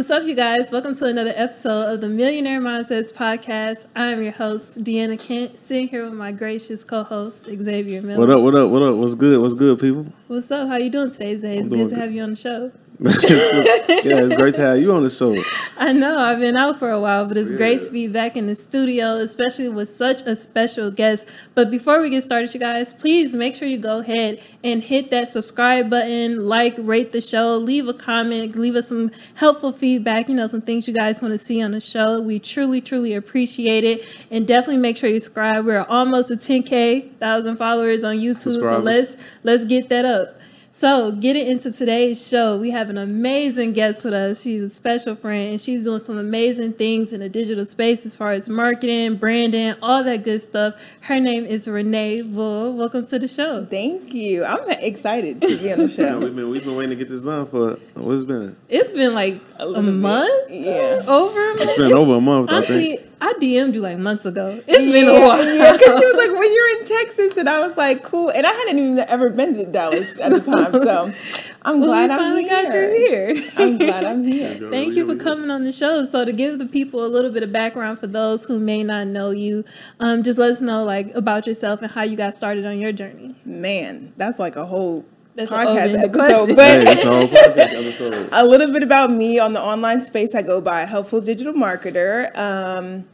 What's up, you guys? Welcome to another episode of the Millionaire Mindsets Podcast. I'm your host, Deanna Kent, sitting here with my gracious co-host, Xavier Miller. What up? What up? What up? What's good? What's good, people? What's up? How you doing today, Zay? It's good to good. have you on the show. yeah, it's great to have you on the show. I know I've been out for a while, but it's great to be back in the studio, especially with such a special guest. But before we get started, you guys, please make sure you go ahead and hit that subscribe button, like, rate the show, leave a comment, leave us some helpful feedback, you know, some things you guys want to see on the show. We truly, truly appreciate it. And definitely make sure you subscribe. We're almost at 10K, thousand followers on YouTube. So let's let's get that up. So, getting into today's show, we have an amazing guest with us. She's a special friend, and she's doing some amazing things in the digital space as far as marketing, branding, all that good stuff. Her name is Renee Bull. Welcome to the show. Thank you. I'm excited to be on the we've show. been we've been waiting to get this done for what's it been? It's been like a, little bit. month, Yeah. over a month. It's been over a month, I Honestly, think. I DM'd you like months ago. It's been a while. Yeah, because she was like, "When you're in Texas," and I was like, "Cool." And I hadn't even ever been to Dallas at the time, so I'm Well, glad we I'm finally here. got you here. I'm glad I'm here. Thank you for coming on the show. So to give the people a little bit of background for those who may not know you, um, just let us know like about yourself and how you got started on your journey. Man, that's like a whole That's an podcast open episode. question. Hey, it's a whole episode. a little bit about me on the online space. I go by helpful digital marketer. Um,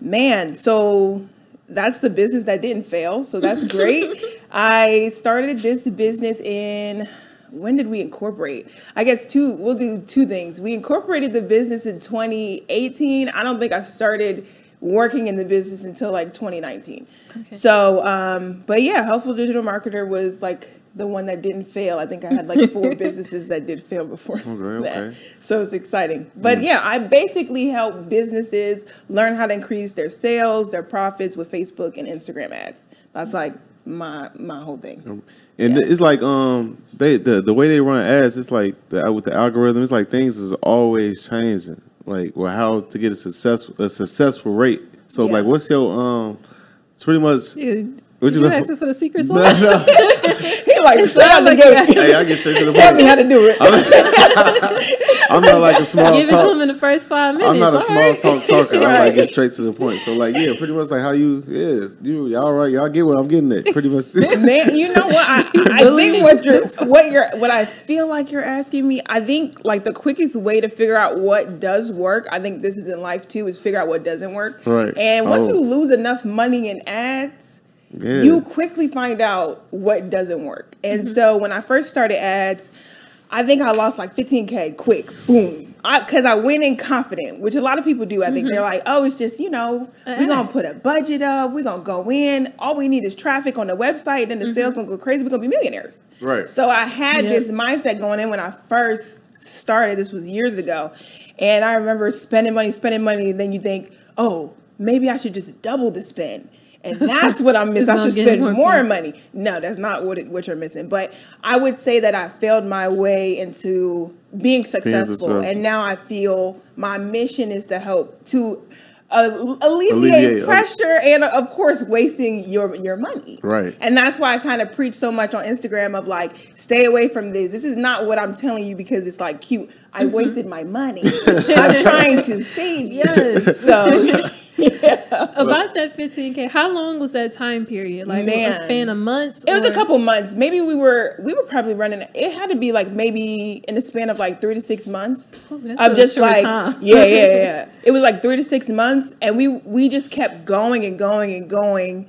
man, so that's the business that didn't fail. So that's great. I started this business in when did we incorporate? I guess two. We'll do two things. We incorporated the business in 2018. I don't think I started working in the business until like 2019. Okay. So, um, but yeah, helpful digital marketer was like the one that didn't fail. I think I had like four businesses that did fail before Okay, that. okay. So it's exciting. But yeah, I basically help businesses learn how to increase their sales, their profits with Facebook and Instagram ads. That's like my my whole thing. And Yeah. it's like um they the the way they run ads, it's like the with the algorithm, it's like things is always changing. Like well how to get a successful a successful rate. So Yeah. like what's your um it's pretty much Dude, What you, you know? asking for the secret sauce? No, no. He like straight out the gate. hey, I get straight to the point. Tell me how to do it. I'm not like a small Give it to him in the first five minutes. I'm not a all small right? talk talker. I like Right. get straight to the point. So like, yeah, pretty much like how you, yeah, you, y'all right, y'all get what I'm getting at. Pretty much. Man, you know what? I, I think what you're, what you're, what I feel like you're asking me. I think like the quickest way to figure out what does work. I think this is in life too. Is figure out what doesn't work. Right. And once Oh. you lose enough money in ads, Yeah. you quickly find out what doesn't work. And mm-hmm. so when I first started ads, I think I lost like 15k quick, boom. Because I, went in confident, which a lot of people do. I think they're mm-hmm. like, oh, it's just, you know, An we're going to put a budget up. We're going to go in. All we need is traffic on the website. Then the mm-hmm. sales going to go crazy. We're going to be millionaires. Right. So I had Yeah. this mindset going in when I first started. This was years ago. And I remember spending money, spending money. And then you think, oh, maybe I should just double the spend. And that's what I'm missing. I should spend more more money. No, that's not what, it, what you're missing. But I would say that I failed my way into being successful. successful. And now I feel my mission is to help to uh, alleviate, Alleviate, uh, pressure and, uh, of course, wasting your, your money. Right. And that's why I kind of preach so much on Instagram of like, stay away from this. This is not what I'm telling you because it's like cute. I wasted my money. I'm trying to save you. Yes. So About that 15K, how long was that time period? Like a span of months? it was a couple months. Maybe we were we were probably running. It had to be like maybe in the span of like three to six months. Oh, that's of just like time. yeah, yeah, yeah. It was like three to six months, and we we just kept going and going and going.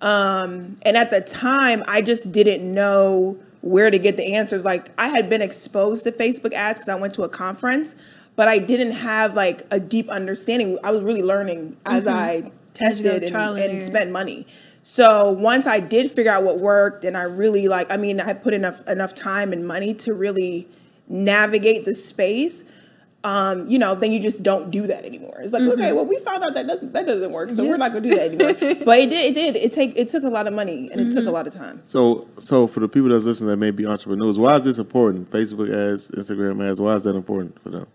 Um, and at the time, I just didn't know where to get the answers. Like I had been exposed to Facebook ads because I went to a conference, but I didn't have like a deep understanding. I was really learning as mm-hmm. I As you go tested and, and and spent money. So once I did figure out what worked, and I really like, I mean, I put enough enough time and money to really navigate the space. Um, you know, then you just don't do that anymore. It's like, Mm-hmm. okay, well, we found out that doesn't that doesn't work, so we're not gonna do that anymore. but it did, it did. It take it took a lot of money and it Mm-hmm. took a lot of time. So, so for the people that's listening that may be entrepreneurs, why is this important? Facebook ads, Instagram ads, why is that important for them?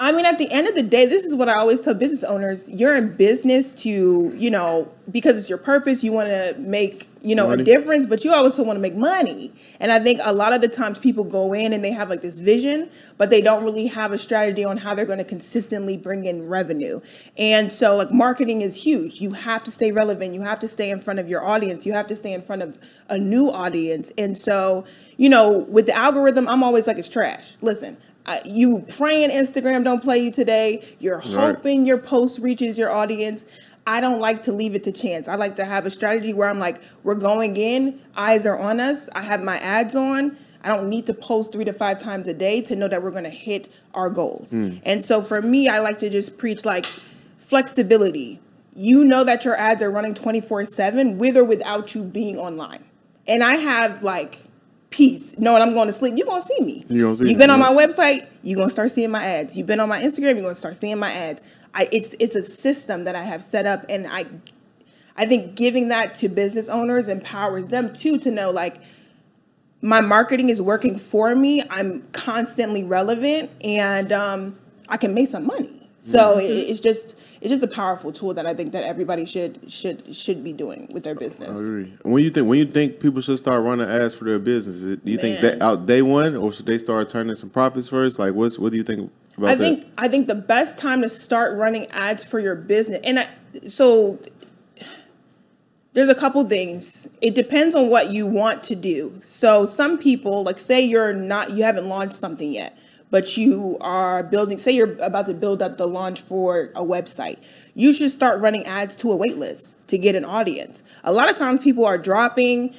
I mean, at the end of the day, this is what I always tell business owners: you're in business to, you know, because it's your purpose. You want to make, you know, Money. a difference, but you also want to make money. And I think a lot of the times people go in and they have like this vision, but they don't really have a strategy on how they're going to consistently bring in revenue. And so, like, marketing is huge. You have to stay relevant. You have to stay in front of your audience. You have to stay in front of a new audience. And so, you know, with the algorithm, I'm always like, it's trash. Listen. I, you praying Instagram don't play you today. You're hoping your post reaches your audience. I don't like to leave it to chance. I like to have a strategy where I'm like, we're going in, eyes are on us. I have my ads on. I don't need to post three to five times a day to know that we're going to hit our goals. Hmm. And so for me, I like to just preach like flexibility. You know that your ads are running 24 7 with or without you being online. And I have like peace knowing I'm going to sleep. You're going to see me. You gonna see You've me, been on my website, you're going to start seeing my ads. You've been on my Instagram, you're going to start seeing my ads. I, it's it's a system that I have set up and I I think giving that to business owners empowers them too to know like my marketing is working for me. I'm constantly relevant and um, I can make some money. So it, it's just it's just a powerful tool that I think that everybody should should should be doing with their business. I agree. When you think when you think people should start running ads for their business, do you think Man. that out day one, or should they start turning some profits first? Like, what's what do you think about I that? think I think the best time to start running ads for your business, and I, so there's a couple things. It depends on what you want to do. So some people, like say you're not, you haven't launched something yet, but you are building. Say you're about to build up the launch for a website. You should start running ads to a waitlist to get an audience. A lot of times people are dropping.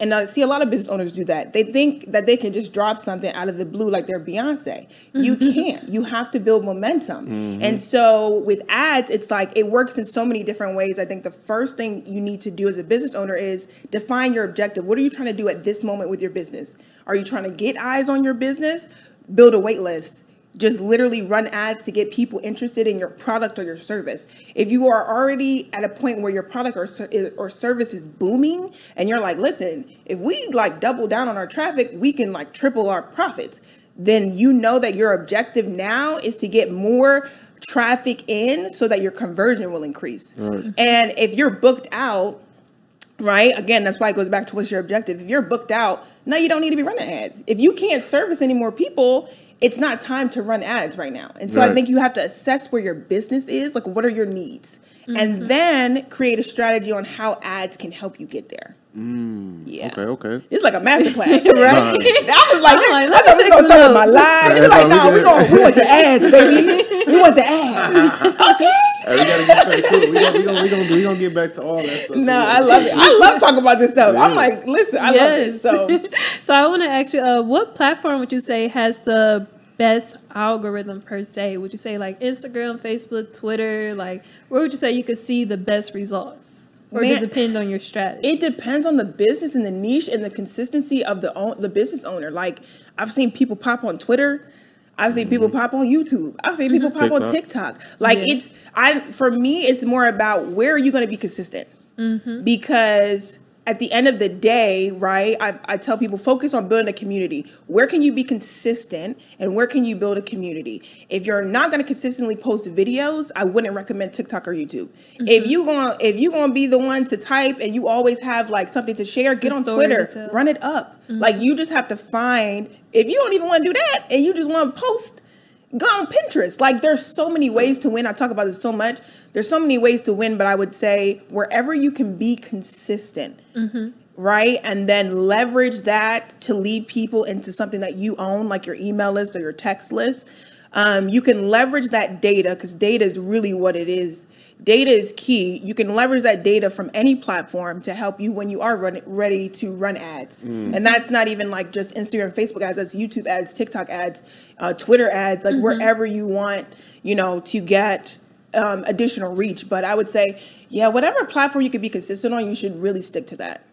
And I see a lot of business owners do that. They think that they can just drop something out of the blue like they're Beyonce. You mm-hmm. can't. You have to build momentum. Mm-hmm. And so with ads, it's like it works in so many different ways. I think the first thing you need to do as a business owner is define your objective. What are you trying to do at this moment with your business? Are you trying to get eyes on your business? Build a wait list just literally run ads to get people interested in your product or your service. If you are already at a point where your product or, or service is booming and you're like, listen, if we like double down on our traffic, we can like triple our profits. Then you know that your objective now is to get more traffic in so that your conversion will increase. And if you're booked out, right? Again, that's why it goes back to what's your objective. If you're booked out, no, you don't need to be running ads. If you can't service any more people, it's not time to run ads right now. And so I think you have to assess where your business is, like what are your needs, and mm-hmm. then create a strategy on how ads can help you get there. Yeah. Okay, okay. It's like a master class, right? I was like, I'm like, I thought we take gonna start with my notes. line. Yeah, You're like, no, no, we we good. going we want the ads, baby. We want the ads. Okay. Hey, we gotta get back to it. We gonna we gonna we gonna, we gonna get back to all that stuff. No, too. I love it. I love talking about this stuff. I'm like, listen, I love it. So so I want to ask you, uh, what platform would you say has the best algorithm per se? Would you say like Instagram, Facebook, Twitter? Like, where would you say you could see the best results? Or does it depend on your strategy? it depends on the business and the niche and the consistency of the own, the business owner. Like I've seen people pop on Twitter. I've seen people mm-hmm. pop on YouTube. I've seen people mm-hmm. pop on TikTok. TikTok. Like Yeah. it's I for me, it's more about where are you going to be consistent? Mm-hmm. Because at the end of the day, right? I, I tell people focus on building a community. Where can you be consistent and where can you build a community? If you're not going to consistently post videos, I wouldn't recommend TikTok or YouTube. If you gonna, if you going to be the one to type and you always have like something to share, get A on Twitter, run it up. Like you just have to find if you don't even want to do that and you just want to post go on Pinterest. Like there's so many ways to win. I talk about this so much. There's so many ways to win, but I would say wherever you can be consistent, right? And then leverage that to lead people into something that you own, like your email list or your text list. Um, you can leverage that data because data is really what it is. Data is key. You can leverage that data from any platform to help you when you are running, ready to run ads. And that's not even like just Instagram, Facebook ads. That's YouTube ads, TikTok ads, uh, Twitter ads, like wherever you want, you know, to get um, additional reach. But I would say, yeah, whatever platform you could be consistent on, you should really stick to that.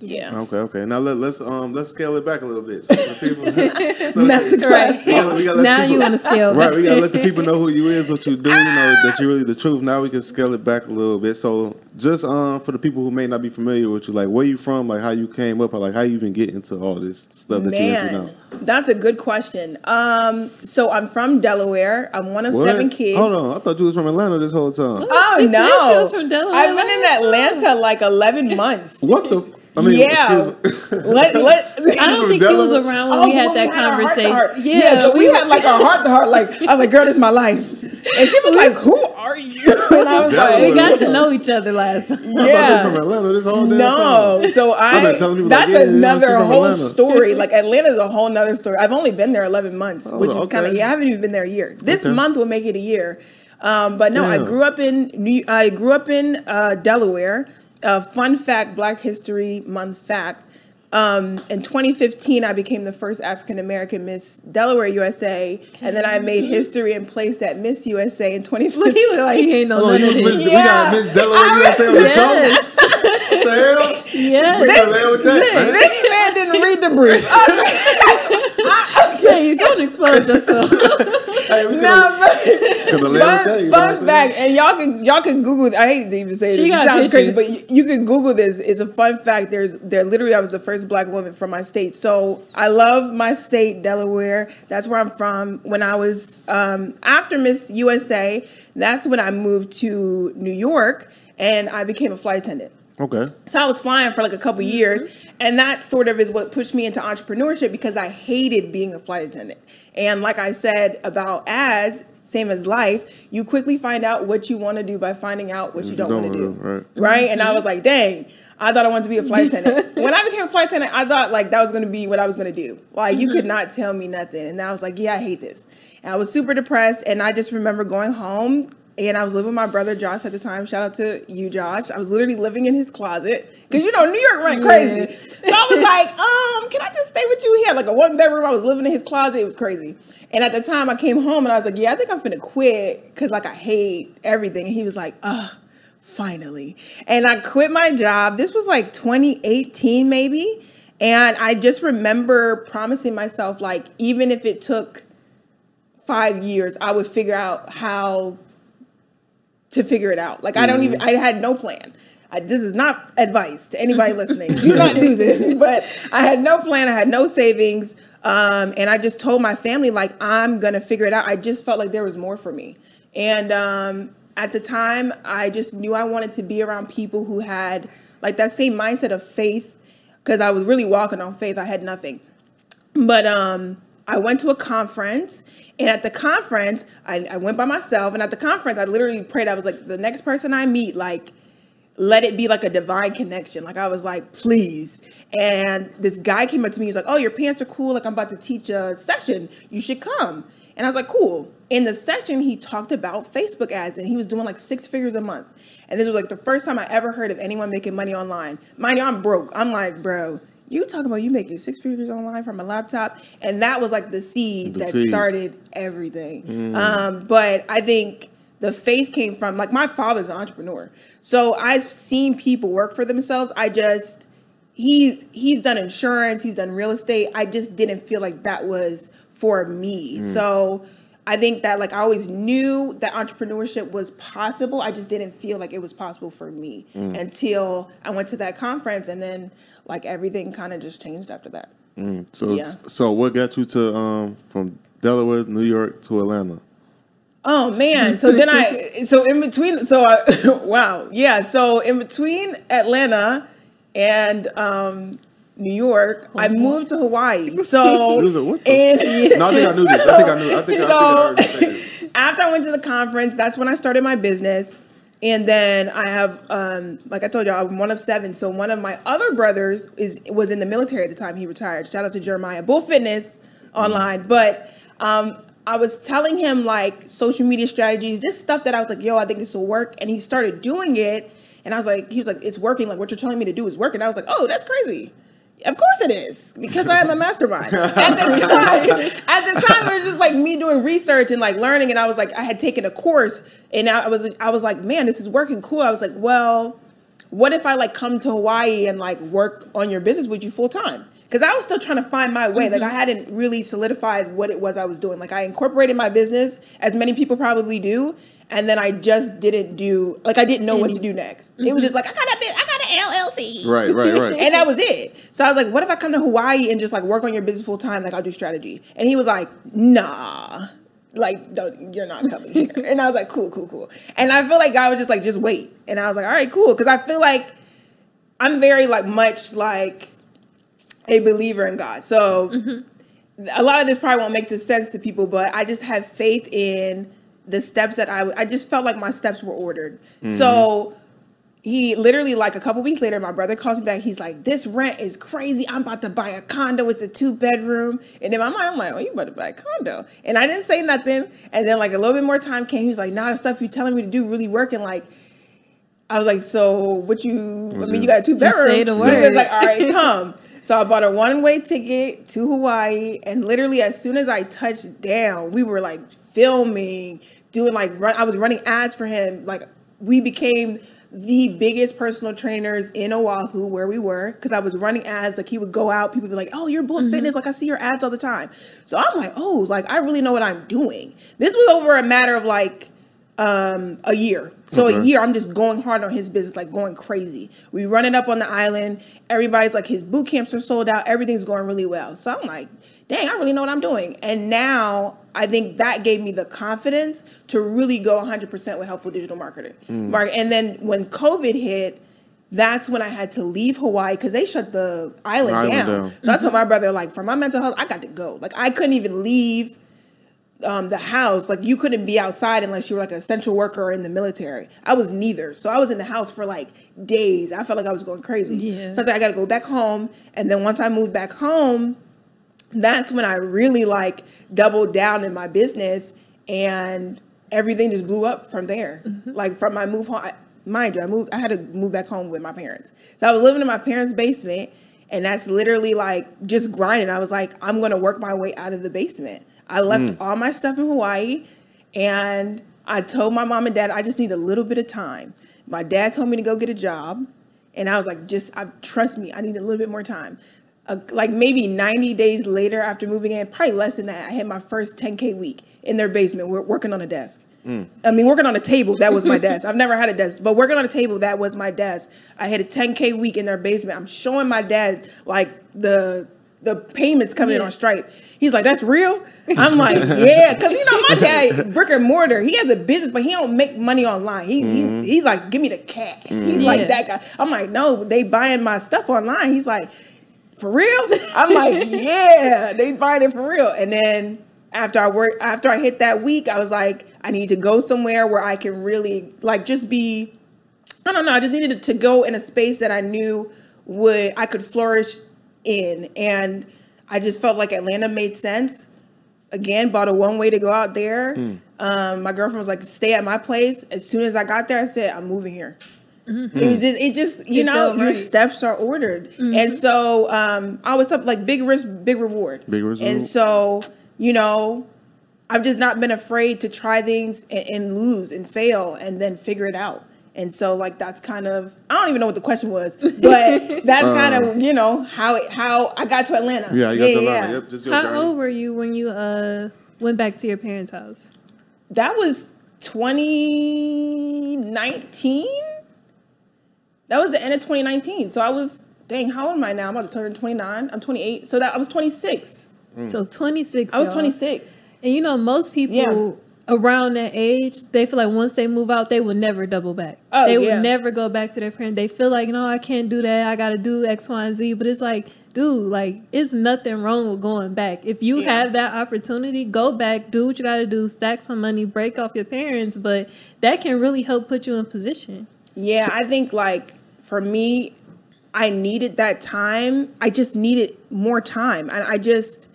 Yeah. Okay, okay. Now let, let's um let's scale it back a little bit. So for people, so Massacre. Right. we gotta, we gotta let Now people, you want to scale Right, we gotta let the people know who you is, what you do, you know that you're really the truth. Now we can scale it back a little bit. So just um for the people who may not be familiar with you, like where you from, like how you came up, or like how you even get into all this stuff that you into now. Man, that's a good question. Um, so I'm from Delaware. I'm one of What? seven kids. Hold on, I thought you was from Atlanta this whole time. Oh She said no, she was from Delaware I've been in Atlanta like 11 months. What the? F- I mean, yeah. excuse me. let, let, I don't from think he was around when Oh, we had that our heart conversation. heart. Yeah, Yeah, so we had like a heart to heart. Like I was like, "Girl, this is my life," and she was like, "Who are you?" And I was Delaware. we got to know each other last. I thought you was from Atlanta this whole damn No, time. so I've I been telling people, like, that's yeah, yeah, another from whole Atlanta. story. Like Atlanta's a whole nother story. I've only been there 11 months, Oh, which is kind of okay. yeah. I haven't even been there a year. This Okay. month will make it a year. Um, but no, I grew up in New. I grew up in uh, Delaware. Uh, fun fact: Black History Month fact. Um, in 2015, I became the first African American Miss Delaware USA, and then I made history and placed at Miss USA in 2015. Look, he look like he ain't no Oh, none you of was. Miss- We got Miss Delaware I USA on the show. Yes, What the hell? Yes. can land with that, man. this man didn't read the brief. Okay, you don't expose yourself. Hey, we No, can- but can land with that, you know I'm fun fact, and y'all can y'all can Google. I hate to even say She this. It got sounds crazy, but you, you can Google this. It's a fun fact. There's there literally I was the first black woman from my state. So I love my state, Delaware. That's where I'm from. When I was um, after Miss USA, that's when I moved to New York and I became a flight attendant. Okay. So I was flying for like a couple mm-hmm. years, and that sort of is what pushed me into entrepreneurship because I hated being a flight attendant. And like I said about ads, same as life, you quickly find out what you want to do by finding out what you don't want to do. right. Right? And I mm-hmm. was like, dang, I thought I wanted to be a flight attendant. when I became a flight attendant, I thought like that was going to be what I was going to do. Like you could mm-hmm. not tell me nothing. And I was like, yeah, I hate this. And I was super depressed. And I just remember going home and I was living with my brother Josh at the time. Shout out to you, Josh. I was literally living in his closet because you know New York went crazy. So I was like, um, can I just stay with you? He had like a one bedroom. I was living in his closet. It was crazy. And at the time, I came home and I was like, yeah, I think I'm finna quit because like I hate everything. And he was like, ugh finally. And I quit my job. This was like 2018, maybe. And I just remember promising myself, like, even if it took five years, I would figure out how to figure it out. Like, I don't even, I had no plan. I, this is not advice to anybody listening. Do not do this. But I had no plan. I had no savings. Um, and I just told my family, like, I'm going to figure it out. I just felt like there was more for me. And um, at the time, I just knew I wanted to be around people who had like that same mindset of faith because I was really walking on faith. I had nothing. But um, I went to a conference, and at the conference, I, I went by myself. And at the conference, I literally prayed. I was like, the next person I meet, like, let it be like a divine connection. Like I was like, please. And this guy came up to me. He was like, oh, your pants are cool. Like I'm about to teach a session. You should come. And I was like, cool. In the session, he talked about Facebook ads, and he was doing like six figures a month. And this was like the first time I ever heard of anyone making money online. Mind you, I'm broke. I'm like, bro, you talking about you making six figures online from a laptop, and that was like the seed The that seed. started everything. Um, but I think the faith came from like my father's an entrepreneur, so I've seen people work for themselves. I just he he's done insurance, he's done real estate. I just didn't feel like that was for me. So I think that like I always knew that entrepreneurship was possible. I just didn't feel like it was possible for me until I went to that conference and then like everything kind of just changed after that. So, Yeah. so what got you to um from Delaware, New York to Atlanta? Oh man. So then I so in between so I wow. Yeah. So in between Atlanta and um New York, I moved to Hawaii. So You what the- and No, I think I knew this. I think I knew. I think I, think I after I went to the conference, that's when I started my business. And then I have, um, like I told you, I'm one of seven. So one of my other brothers is was in the military at the time. He retired. Shout out to Jeremiah Bull Fitness online. But um, I was telling him like social media strategies, just stuff that I was like, yo, I think this will work. And he started doing it. And I was like, he was like, it's working. Like what you're telling me to do is working. I was like, oh, that's crazy. Of course it is, because I am a mastermind. At the time, at the time, it was just like me doing research and like learning, and I was like, I had taken a course, and I was, I was like, man, this is working cool. I was like, well, what if I like come to Hawaii and like work on your business with you full time? Because I was still trying to find my way. Like I mm-hmm. hadn't really solidified what it was I was doing. Like I incorporated my business, as many people probably do, and then I just didn't do like I didn't know what to do next. It was mm-hmm. just like I got a bit, I got an LLC. Right, right, right. And that was it. So I was like, what if I come to Hawaii and just like work on your business full time? Like I'll do strategy. And he was like, nah. Like don't, you're not coming here. and I was like, cool, cool, cool. And I feel like God was just like, just wait. And I was like, all right, cool. Cause I feel like I'm very like much like a believer in God. So mm-hmm. a lot of this probably won't make sense to people, but I just have faith in the steps that I I just felt like my steps were ordered. Mm-hmm. So he literally like a couple weeks later, my brother calls me back. He's like, "This rent is crazy. I'm about to buy a condo. It's a two bedroom." And in my mind, I'm like, "Oh, you about to buy a condo?" And I didn't say nothing. And then like a little bit more time came. He was like, "Nah, the stuff you're telling me to do really working." Like, I was like, "So what you? I mean, you got a two bedroom." say the He was like, "All right, come." So I bought a one way ticket to Hawaii, and literally as soon as I touched down, we were like filming, doing like run. I was running ads for him. Like we became the biggest personal trainers in Oahu where we were because I was running ads. Like he would go out, people would be like, "Oh, you're Bullet mm-hmm. Fitness." Like I see your ads all the time. So I'm like, "Oh, like I really know what I'm doing." This was over a matter of like um a year. So a year i'm just going hard on his business like going crazy. We run it up on the island. Everybody's like his boot camps are sold out. Everything's going really well. So i'm like dang i really know what i'm doing. And now i think that gave me the confidence to really go 100% with helpful digital marketing Mark, and then when covid hit that's when I had to leave Hawaii because they shut the island, Island down. down. So I told my brother, like, for my mental health, I got to go. Like, I couldn't even leave um, the house. Like you couldn't be outside unless you were like an essential worker or in the military. I was neither. So I was in the house for like days. I felt like I was going crazy. Yeah. So I, I got to go back home. And then once I moved back home, that's when I really like doubled down in my business and everything just blew up from there. Like from my move home, I, mind you, I moved, I had to move back home with my parents. So I was living in my parents' basement and that's literally like just grinding. I was like, I'm going to work my way out of the basement. I left all my stuff in Hawaii and I told my mom and dad, I just need a little bit of time. My dad told me to go get a job. And I was like, just I, trust me, I need a little bit more time. Uh, like maybe 90 days later after moving in, probably less than that, I had my first 10K week in their basement. We're working on a desk. I mean, working on a table, that was my desk. I've never had a desk, but working on a table, that was my desk. I had a 10K week in their basement. I'm showing my dad like the the payments coming in Yeah. on Stripe. He's like, that's real? I'm like, yeah. Cause you know, my dad, brick and mortar, he has a business, but he don't make money online. He, he mm-hmm. he's like, give me the cash. He's mm-hmm. like Yeah. that guy. I'm like, no, they buying my stuff online. He's like, for real? I'm like, yeah, they buying it for real. And then after I work, after I hit that week, I was like, I need to go somewhere where I can really like just be. I don't know. I just needed to go in a space that I knew would I could flourish in, and I just felt like Atlanta made sense. Again, bought a one way to go out there. Um, my girlfriend was like, "Stay at my place." As soon as I got there, I said, "I'm moving here." It was just, it just, you It know, felt your steps are ordered, and so um, I was up like big risk, big reward, Big risk, and reward. so you know, I've just not been afraid to try things and, and lose and fail and then figure it out. And so like that's kind of I don't even know what the question was, but that's kind of you know how it, how I got to Atlanta. Uh. Yeah, you got to Atlanta. Yep, just your How journey. old were you when you uh went back to your parents' house? That was 2019. That was the end of 2019. So I was dang, how old am I now? I'm about to turn 29. I'm 28. So that I was 26. So 26. I was y'all. 26. And you know, most people Yeah. Around that age, they feel like once they move out, they will never double back. Oh, they yeah. would never go back to their parents. They feel like, no, I can't do that. I got to do X, Y, and Z. But it's like, dude, like, it's nothing wrong with going back. If you Yeah. have that opportunity, go back, do what you got to do, stack some money, break off your parents. But that can really help put you in position. Yeah, I think like for me, I needed that time. I just needed more time. And I just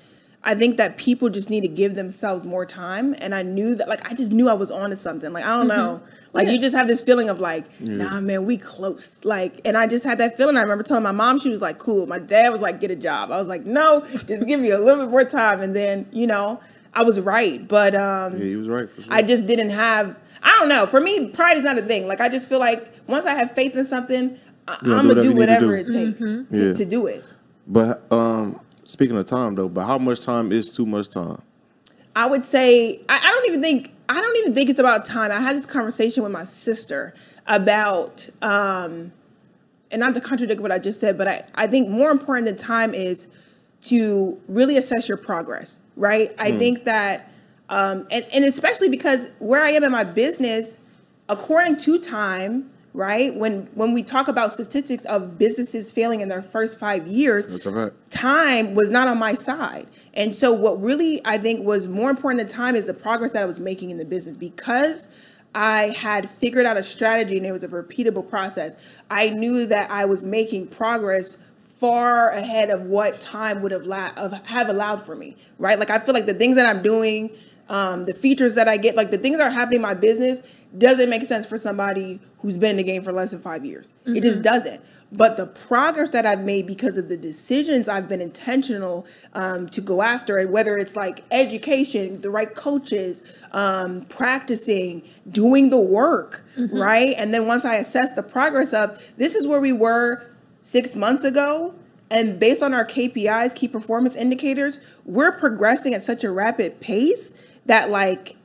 I think that people just need to give themselves more time. And I knew that like I just knew I was onto something. Like I don't know. Like you just have this feeling of like, nah man, we close. Like and I just had that feeling. I remember telling my mom, she was like, cool. My dad was like, get a job. I was like, no, just give me a little bit more time. And then, you know, I was right, but um, Yeah, he was right. For sure. I just didn't have. I don't know. For me, pride is not a thing. Like I just feel like once I have faith in something, I- I'm gonna gonna do do whatever whatever it takes Mm-hmm. to, Yeah. to do it. But um, speaking of time though, but how much time is too much time? I would say I, I don't even think I don't even think it's about time. I had this conversation with my sister about um and not to contradict what I just said, but I, I think more important than time is to really assess your progress, right? I think that um and, and especially because where I am in my business, according to time, right? When when we talk about statistics of businesses failing in their first five years, time was not on my side. And so what really I think was more important than time is the progress that I was making in the business because I had figured out a strategy and it was a repeatable process. I knew that I was making progress far ahead of what time would have la- have allowed for me, right? Like I feel like the things that I'm doing, um, the features that I get, like the things that are happening in my business, doesn't make sense for somebody who's been in the game for less than five years. It just doesn't. But the progress that I've made because of the decisions I've been intentional um, to go after, and whether it's like education, the right coaches, um, practicing, doing the work, right? And then once I assess the progress of this is where we were six months ago, and based on our KPIs, key performance indicators, we're progressing at such a rapid pace that like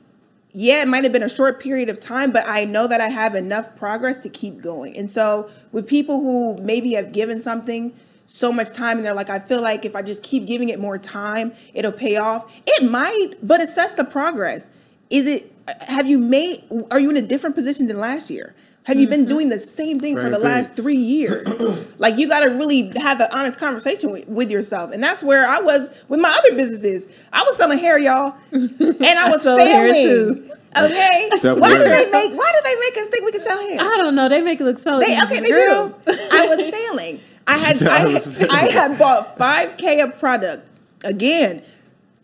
yeah, it might have been a short period of time, but I know that I have enough progress to keep going. And so, with people who maybe have given something so much time and they're like, I feel like if I just keep giving it more time, it'll pay off. It might, but assess the progress. Is it, have you made, are you in a different position than last year? Have you been doing the same thing for the thing. last three years? like, you got to really have an honest conversation with, with yourself. And that's where I was with my other businesses. I was selling hair, y'all, and I was sold hair, failing. too. Okay. Why do they make why do they make us think we can sell hair? I don't know. They make it look so They, easy, okay, they girl. do. I was failing. I had I, I had- I had bought 5K of product. Again,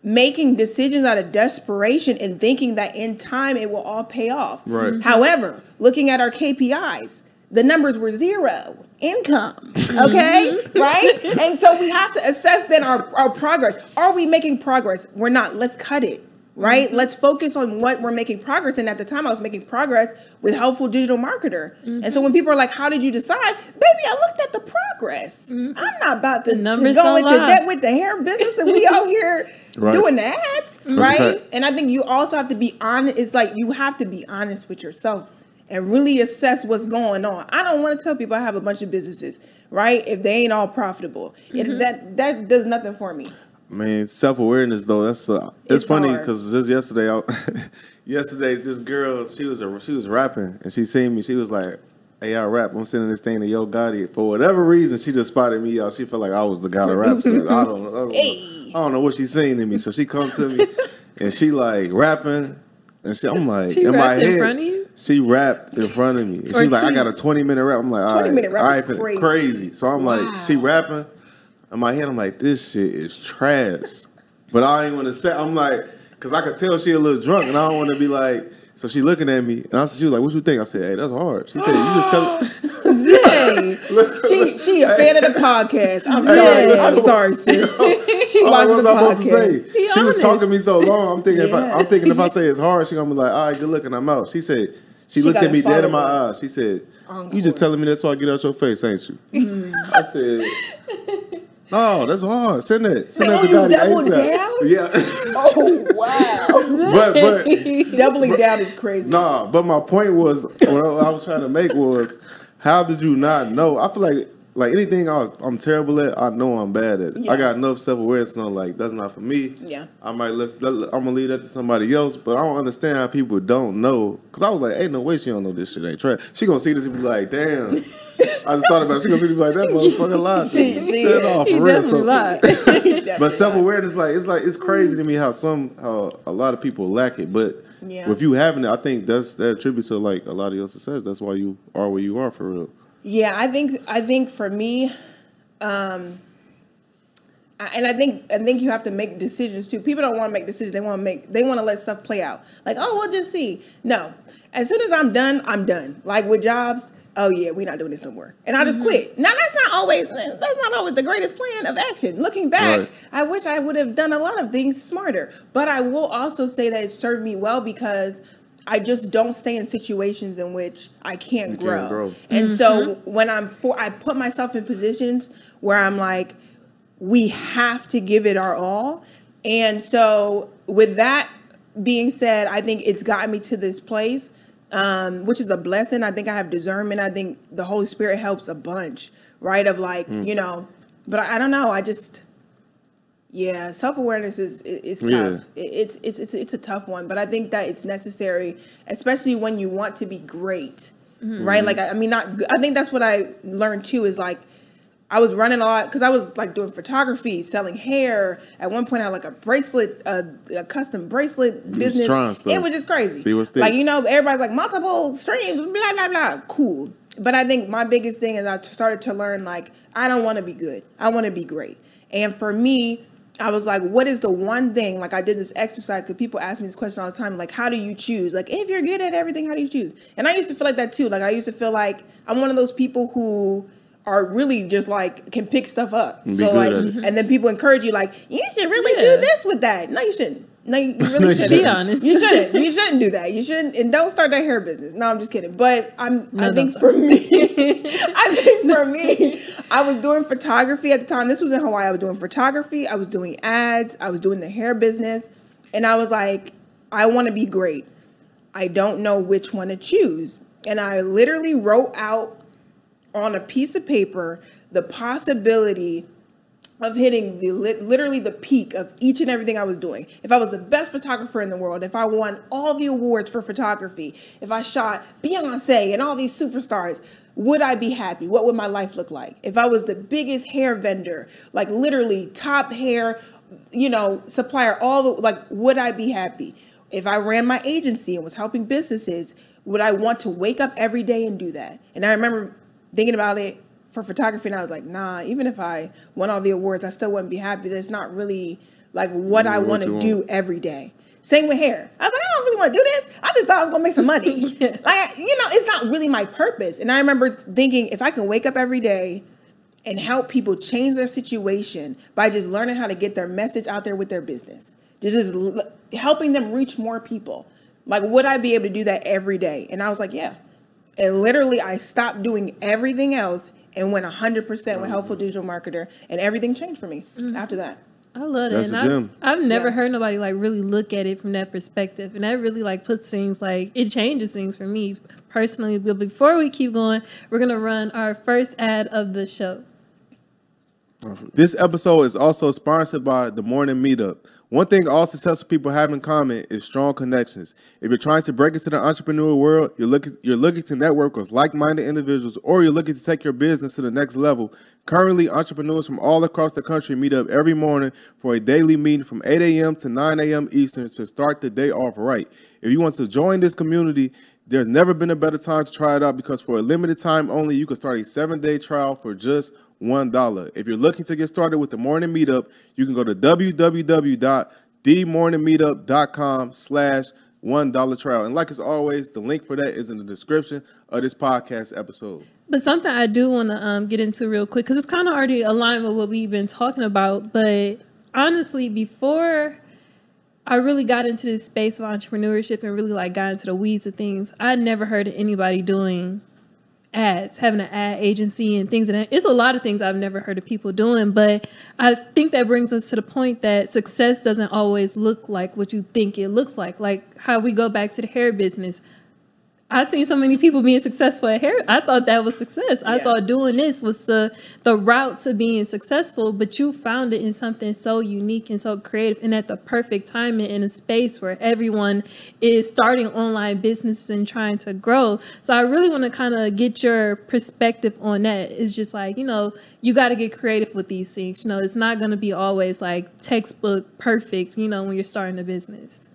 making decisions out of desperation and thinking that in time it will all pay off. Right. Mhm. However, looking at our KPIs, the numbers were zero income. Okay. right? And so we have to assess then our, our progress. Are we making progress? We're not. Let's cut it. Right? Let's focus on what we're making progress. And at the time I was making progress with helpful digital marketer. And so when people are like, How did you decide? Baby, I looked at the progress. I'm not about to, to go into debt with the hair business and we out here Right. doing the ads. a Right? And I think you also have to be honest. It's like you have to be honest with yourself and really assess what's going on. I don't want to tell people I have a bunch of businesses, right? If they ain't all profitable, it, that that does nothing for me. I mean, self awareness though. That's uh, it's, It's funny because just yesterday, I, yesterday this girl she was a, she was rapping and she seen me. She was like, "Hey, I rap. I'm sending this thing to Yo Gotti." For whatever reason, she just spotted me out. She felt like I was the guy to rap. So I don't know. I don't, Hey. know. I don't know what she's saying in me. So she comes to me and she like rapping. And she, I'm like, She in my rapped in head, front of you? she rapped in front of me. And Or she's like, I got a 20 minute rap. I'm like, all 20 minute rap all is right, crazy. crazy. So I'm like, she rapping. In my head, I'm like, this shit is trash. But I ain't want to say. I'm like, cause I could tell she a little drunk, and I don't want to be like. So she looking at me, and I said, she was like, "What you think?" I said, "Hey, that's hard." She said, "You just tell." Zay, she she a fan of the podcast. I'm Zay. sorry. I'm sorry, sis. She watches the was I supposed to say? podcast. Be she was talking to me so long. I'm thinking, if I, Yeah. I'm thinking if I say it's hard, she gonna be like, "All right, good looking, I'm out." She said, she, She looked at me dead in my eyes. She said, Encore. "You just telling me that so I get out your face, ain't you?" Mm. I said, Oh, that's hard. Send it. Send that to Yo Gotti doubled ASAP." down? Yeah, Oh wow! but but Doubling down is crazy. Nah, but my point was what I was trying to make was how did you not know? I feel like like anything I was, I'm terrible at, I know I'm bad at. Yeah. I got enough self awareness to know like that's not for me. Yeah. I might let, let I'm gonna leave that to somebody else, but I don't understand how people don't know. Cause I was like, ain't no way she don't know this shit ain't trash. She gonna see this and be like, damn. I just thought about it. She gonna see this be like that motherfucker lied. She- me." she- Dead off, He for real. So- but self awareness, like it's like it's crazy to mm. me how some how a lot of people lack it. But Yeah. if you having it, I think that's that attributes to like a lot of your success. That's why you are where you are for real. Yeah, I think I think for me, um, I- and I think I think you have to make decisions too. People don't want to make decisions; they want to make they want to let stuff play out. Like, oh, we'll just see. No, as soon as I'm done, I'm done. Like with jobs, oh yeah, we're not doing this no more, and I just mm-hmm. quit. Now that's not always that's not always the greatest plan of action. Looking back, Right. I wish I would have done a lot of things smarter. But I will also say that it served me well because I just don't stay in situations in which I can't, You can't grow. grow. And so mm-hmm. when I'm for, I put myself in positions where I'm like, we have to give it our all. And so with that being said, I think it's gotten me to this place, um, which is a blessing. I think I have discernment. I think the Holy Spirit helps a bunch, right? Of like, Mm. you know, but I, I don't know. I just, yeah, self awareness is is tough. Yeah. It, it's it's it's it's a tough one, but I think that it's necessary, especially when you want to be great, right? Like I, I mean, not. I think that's what I learned too. Is like I was running a lot because I was like doing photography, selling hair. At one point, I had like a bracelet, a, a custom bracelet was business. stuff. It was just crazy. See what's like you know, everybody's like multiple streams, blah blah blah. Cool, but I think my biggest thing is I started to learn like I don't want to be good. I want to be great. And for me, I was like, what is the one thing? Like I did this exercise because people ask me this question all the time. Like, how do you choose? Like, if you're good at everything, how do you choose? And I used to feel like that too. Like I used to feel like I'm one of those people who are really just like can pick stuff up. be so like, mm-hmm. and then people encourage you like, you should really Yeah. do this with that. No, you shouldn't. No, you, you really shouldn't. Be honest. You shouldn't. You shouldn't do that. You shouldn't. And don't start that hair business. No, I'm just kidding. But I'm. No, I think don't for me, I think for me, I was doing photography at the time. This was in Hawaii. I was doing photography. I was doing ads. I was doing the hair business, and I was like, I want to be great. I don't know which one to choose. And I literally wrote out on a piece of paper the possibility of hitting the literally the peak of each and everything I was doing. If I was the best photographer in the world, if I won all the awards for photography, if I shot Beyonce and all these superstars, would I be happy? What would my life look like? If I was the biggest hair vendor, like literally top hair, you know, supplier, all the like, would I be happy? If I ran my agency and was helping businesses, would I want to wake up every day and do that? And I remember thinking about it for photography and I was like, nah, even if I won all the awards, I still wouldn't be happy. That's not really like what I what want to do every day. Same with hair. I was like, I don't really want to do this. I just thought I was gonna make some money. Like, you know, it's not really my purpose. And I remember thinking, if I can wake up every day and help people change their situation by just learning how to get their message out there with their business, just, just helping them reach more people. Like, would I be able to do that every day? And I was like, yeah. And literally, I stopped doing everything else and went 100% with Helpful mm-hmm. Digital Marketer, and everything changed for me mm-hmm. after that. I love that. That's and a I've, gem. I've never Yeah. heard nobody like really look at it from that perspective. And that really like puts things like it changes things for me personally. But before we keep going, we're gonna run our first ad of the show. This episode is also sponsored by the Morning Meetup. One thing all successful people have in common is strong connections. If you're trying to break into the entrepreneurial world, you're looking you're looking to network with like-minded individuals, or you're looking to take your business to the next level. Currently, entrepreneurs from all across the country meet up every morning for a daily meeting from 8 a.m. to 9 a.m. Eastern to start the day off right. If you want to join this community, there's never been a better time to try it out because for a limited time only, you can start a seven-day trial for just one dollar. If you're looking to get started with the morning meetup, you can go to www.themorningmeetup.com slash one dollar trial. And like as always, the link for that is in the description of this podcast episode. But something I do want to um, get into real quick because it's kind of already aligned with what we've been talking about. But honestly, before I really got into this space of entrepreneurship and really like got into the weeds of things, I'd never heard of anybody doing ads, having an ad agency and things. And it's a lot of things I've never heard of people doing. But I think that brings us to the point that success doesn't always look like what you think it looks like. Like how we go back to the hair business. I've seen so many people being successful at hair. I thought that was success. I Yeah. thought doing this was the the route to being successful, but you found it in something so unique and so creative and at the perfect time and in a space where everyone is starting online businesses and trying to grow. So I really want to kind of get your perspective on that. It's just like, you know, you got to get creative with these things. You know, it's not going to be always like textbook perfect, you know, when you're starting a business.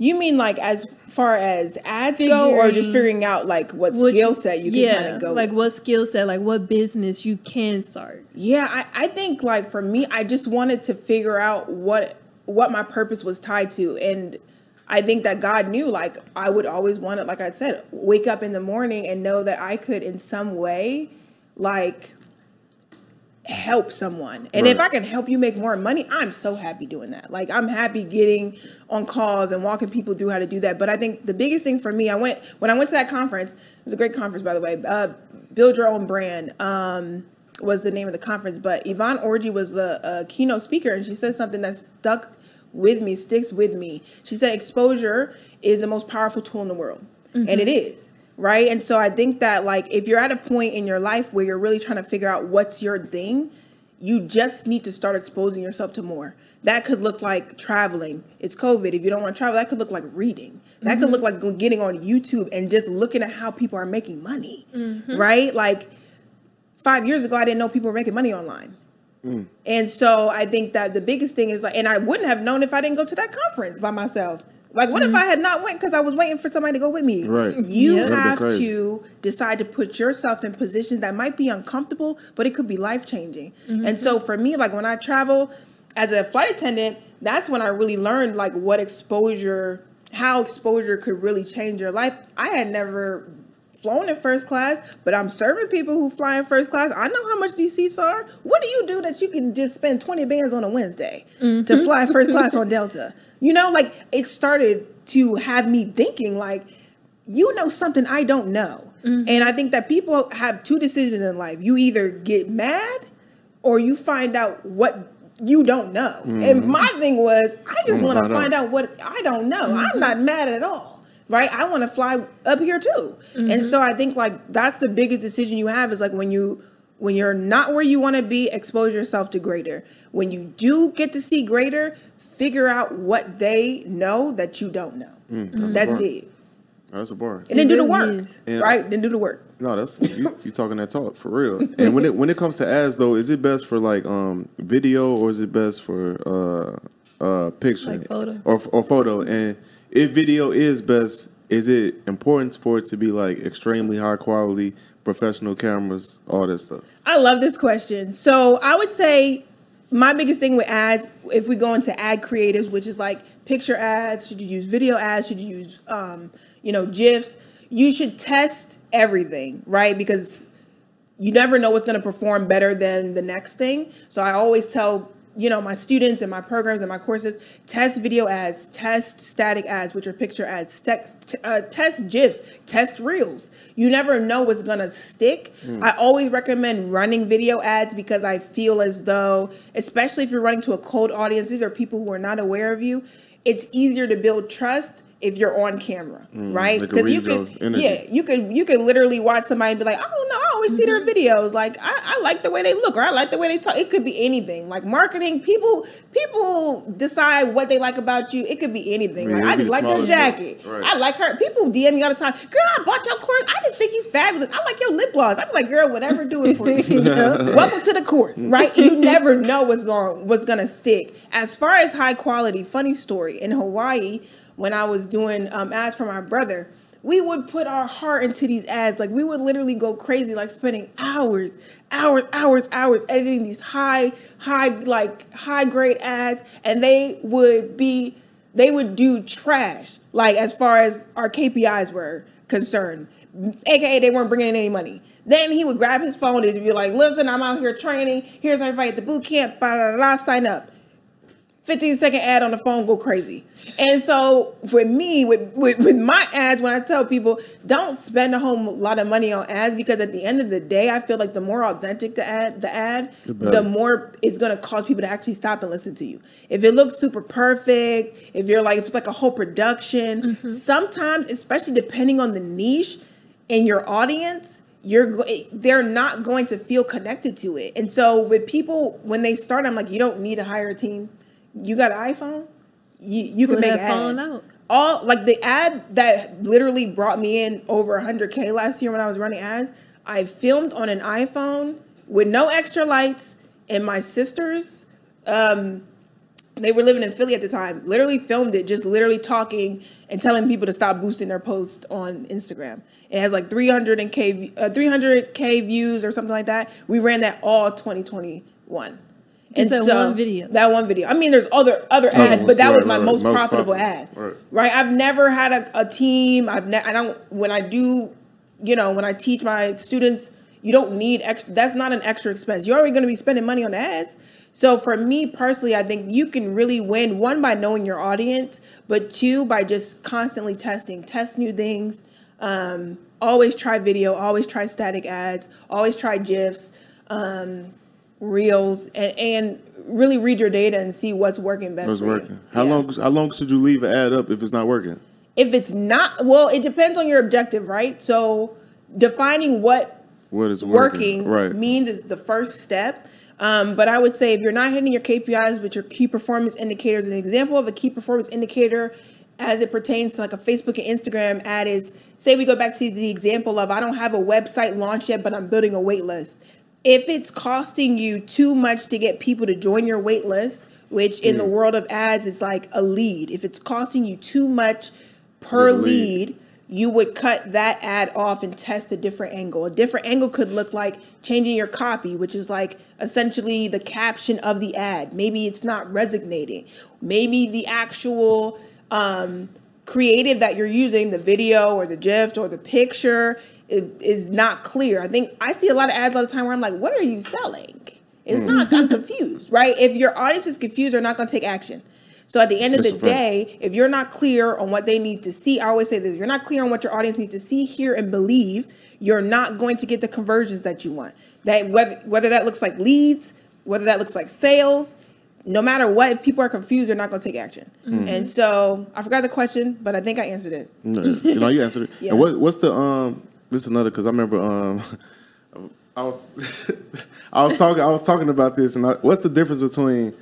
You mean like as far as ads go, or just Figuring- figuring out like what What skill set you can yeah, kind of go? like with? what skill set, like what business you can start. Yeah, I, I think like for me, I just wanted to figure out what what my purpose was tied to, and I think that God knew, like, I would always want to, like I said, wake up in the morning and know that I could, in some way, like, help someone. And if I can help you make more money, I'm so happy doing that. Like, I'm happy getting on calls and walking people through how to do that. But I think the biggest thing for me, I went, when I went to that conference, it was a great conference, by the way, uh, Build Your Own Brand. Um, was the name of the conference, but Yvonne Orji was the uh, keynote speaker, and she said something that stuck with me, sticks with me. She said exposure is the most powerful tool in the world, and it is right. And so I think that like if you're at a point in your life where you're really trying to figure out what's your thing, you just need to start exposing yourself to more. That could look like traveling. It's COVID. If you don't want to travel, that could look like reading. That could look mm-hmm. like getting on YouTube and just looking at how people are making money, mm-hmm. right? Like five years ago, I didn't know people were making money online. Mm. And so I think that the biggest thing is like, and I wouldn't have known if I didn't go to that conference by myself. Like, what if mm-hmm. I had not went because I was waiting for somebody to go with me? Right. You Yeah. Have to decide to put yourself in positions that might be uncomfortable, but it could be life changing. Mm-hmm. And so for me, like when I travel as a flight attendant, that's when I really learned like what exposure, how exposure could really change your life. I had never flown in first class, but I'm serving people who fly in first class. I know how much these seats are. What do you do that you can just spend 20 bands on a Wednesday to mm-hmm. fly first class on Delta? You know, like it started to have me thinking like, you know something I don't know. Mm-hmm. And I think that people have two decisions in life. You either get mad or you find out what you don't know. And mm-hmm. my thing was, I just Wanna find out. find out what I don't know. I'm not mad at all. Right? I want to fly up here too. And so I think like that's the biggest decision you have is like when you when you're not where you want to be, expose yourself to greater. When you do get to see greater, figure out what they know that you don't know. that's a That's it. That's a bar. And then do the really work. is. Yeah. Right? Then do the work. No, that's you, you talking that talk for real. And when it when it comes to ads though, is it best for like um video or is it best for uh uh picture Like photo. or or photo? And if video is best, is it important for it to be like extremely high quality, professional cameras, all that stuff? I love this question. So I would say my biggest thing with ads, if we go into ad creatives, which is like picture ads, should you use video ads? Should you use, um, you know, GIFs? You should test everything, right? Because you never know what's going to perform better than the next thing. So I always tell you know my students and my programs and my courses test video ads, test static ads, which are picture ads, text, uh, test gifs, test reels. You never know what's going to stick. I always recommend running video ads because I feel as though, especially if you're running to a cold audience, these are people who are not aware of you. It's easier to build trust if you're on camera, right? Because you could, yeah, you could you could literally watch somebody and be like, oh no, I always see their videos. Like I, I like the way they look or I like the way they talk. It could be anything. Like marketing, people people decide what they like about you. It could be anything. Yeah, like I just like your jacket. Right. I like her. People DM me all the time. Girl, I bought your course. I just think you fabulous. I like your lip gloss. I'm like, girl, whatever, do it for you. Welcome to the course, right? You never know what's going what's gonna stick. As far as high quality, funny story in Hawaii when I was doing um, ads for my brother. We would put our heart into these ads. Like we would literally go crazy, like spending hours, hours, hours, hours editing these high, high, like high grade ads, and they would be they would do trash like as far as our KPIs were concerned aka they weren't bringing in any money then he would grab his phone and be like listen I'm out here training here's everybody at the boot camp blah, blah, blah, sign up 15 second ad on the phone go crazy. And so for me with, with with my ads when i tell people don't spend a whole lot of money on ads because at the end of the day i feel like the more authentic the ad the ad the more it's going to cause people to actually stop and listen to you. If it looks super perfect if you're like if it's like a whole production mm-hmm. sometimes especially depending on the niche in your audience you're they're not going to feel connected to it. And so with people when they start i'm like you don't need to hire a team you got an iphone you, you can make an ad out. all like the ad that literally brought me in over 100k last year when I was running ads. I filmed on an iPhone with no extra lights, and my sisters, um, they were living in Philly at the time. Literally filmed it, just literally talking and telling people to stop boosting their post on Instagram. It has like 300 and k uh, 300k views or something like that. We ran that all 2021. Just And that one video. That one video. I mean, there's other other Other ads, ones, but that was my right, most, most profitable, profitable, ad. right. I've never had a, a team. I've ne- I don't when I do, you know, when I teach my students, you don't need extra. That's not an extra expense. You're already going to be spending money on ads. So for me personally, I think you can really win one by knowing your audience, but two by just constantly testing, test new things. Um, always try video, always try static ads, always try GIFs. Um, reels and, and really read your data and see what's working best you. working. How Yeah. long? How long should you leave an ad up if it's not working? if it's not well it depends on your objective right so defining what What is working, working? Right. means is the first step um, but i would say if you're not hitting your kpis with your key performance indicators an example of a key performance indicator as it pertains to like a facebook and instagram ad is say we go back to the example of i don't have a website launched yet but i'm building a wait list if it's costing you too much to get people to join your wait list which in the Mm. world of ads is like a lead if it's costing you too much per lead. lead you would cut that ad off and test a different angle. A different angle could look like changing your copy, which is like essentially the caption of the ad. Maybe it's not resonating. Maybe the actual um, creative that you're using, the video or the GIF or the picture, is, is not clear. I think I see a lot of ads all the time where I'm like, what are you selling? It's not, I'm confused, right? If your audience is confused, they're not going to take action. So at the end of That's the day, if you're not clear on what they need to see, I always say this: if you're not clear on what your audience needs to see, hear, and believe, you're not going to get the conversions that you want. That whether whether that looks like leads, whether that looks like sales, no matter what, if people are confused, they're not going to take action. Mm-hmm. And so I forgot the question, but I think I answered it. No, you know, you answered it. Yeah. And what, what's the um? This is another because I remember um, I was I was talking I was talking about this and I, what's the difference between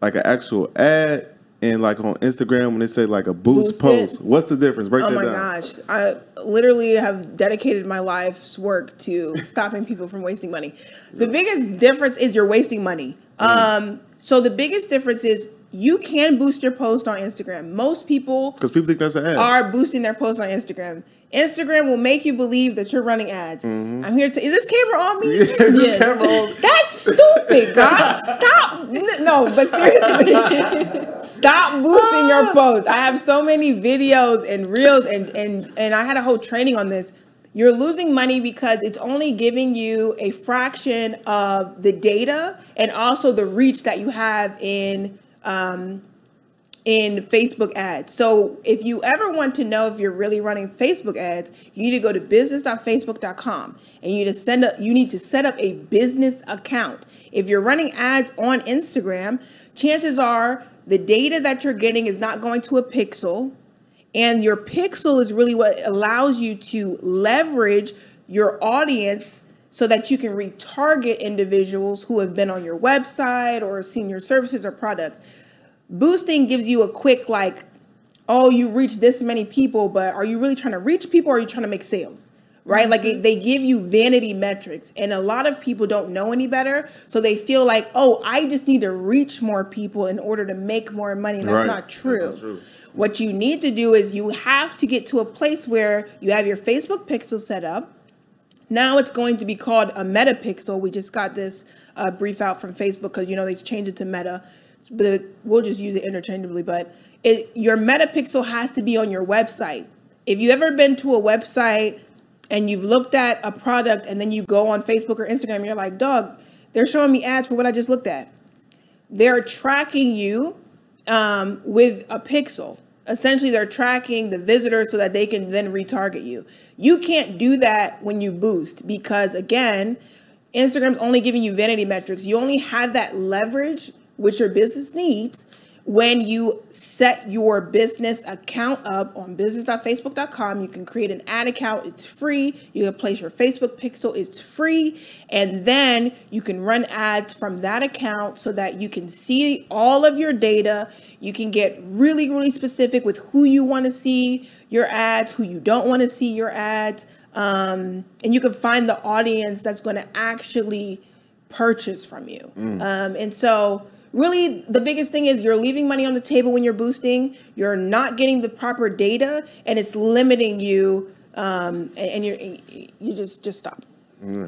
like an actual ad and like on Instagram when they say like a boost, Boosted? post? What's the difference? Break Oh that my gosh. I literally have dedicated my life's work to stopping people from wasting money. The biggest difference is you're wasting money. Um, so the biggest difference is you can boost your post on Instagram. Most people Because people think that's an ad. are boosting their posts on Instagram. Instagram will make you believe that you're running ads. Mm-hmm. I'm here to. Is this camera on me? Is the Yes. camera on? That's stupid, guys. Stop. No, but seriously, stop boosting your posts. I have so many videos and reels, and and and I had a whole training on this. You're losing money because it's only giving you a fraction of the data and also the reach that you have in um, in Facebook ads. So if you ever want to know if you're really running Facebook ads, you need to go to business.facebook.com and you to send up you need to set up a business account. If you're running ads on Instagram, chances are the data that you're getting is not going to a pixel and your pixel is really what allows you to leverage your audience so that you can retarget individuals who have been on your website or seen your services or products. Boosting gives you a quick like oh you reach this many people but are you really trying to reach people or are you trying to make sales? Right? Like it, they give you vanity metrics and a lot of people don't know any better so they feel like oh i just need to reach more people in order to make more money that's Right. not That's not true. what you need to do is you have to get to a place where you have your facebook pixel set up now it's going to be called a meta pixel. We just got this uh, brief out from Facebook because you know they changed it to meta, but we'll just use it interchangeably. But it, your meta pixel has to be on your website. If you ever been to a website and you've looked at a product and then you go on Facebook or Instagram, you're like, dog, they're showing me ads for what I just looked at they're tracking you um, with a pixel. Essentially, they're tracking the visitor so that they can then retarget you. You can't do that when you boost because, again, Instagram's only giving you vanity metrics. You only have that leverage, which your business needs, when you set your business account up on business.facebook.com. You can create an ad account, it's free. You can place your Facebook pixel, it's free. And then you can run ads from that account so that you can see all of your data. You can get really, really specific with who you want to see your ads, who you don't want to see your ads. Um, and you can find the audience that's going to actually purchase from you. Um, and so, really, the biggest thing is you're leaving money on the table when you're boosting. You're not getting the proper data, and it's limiting you. Um, and, and you're you just just stop.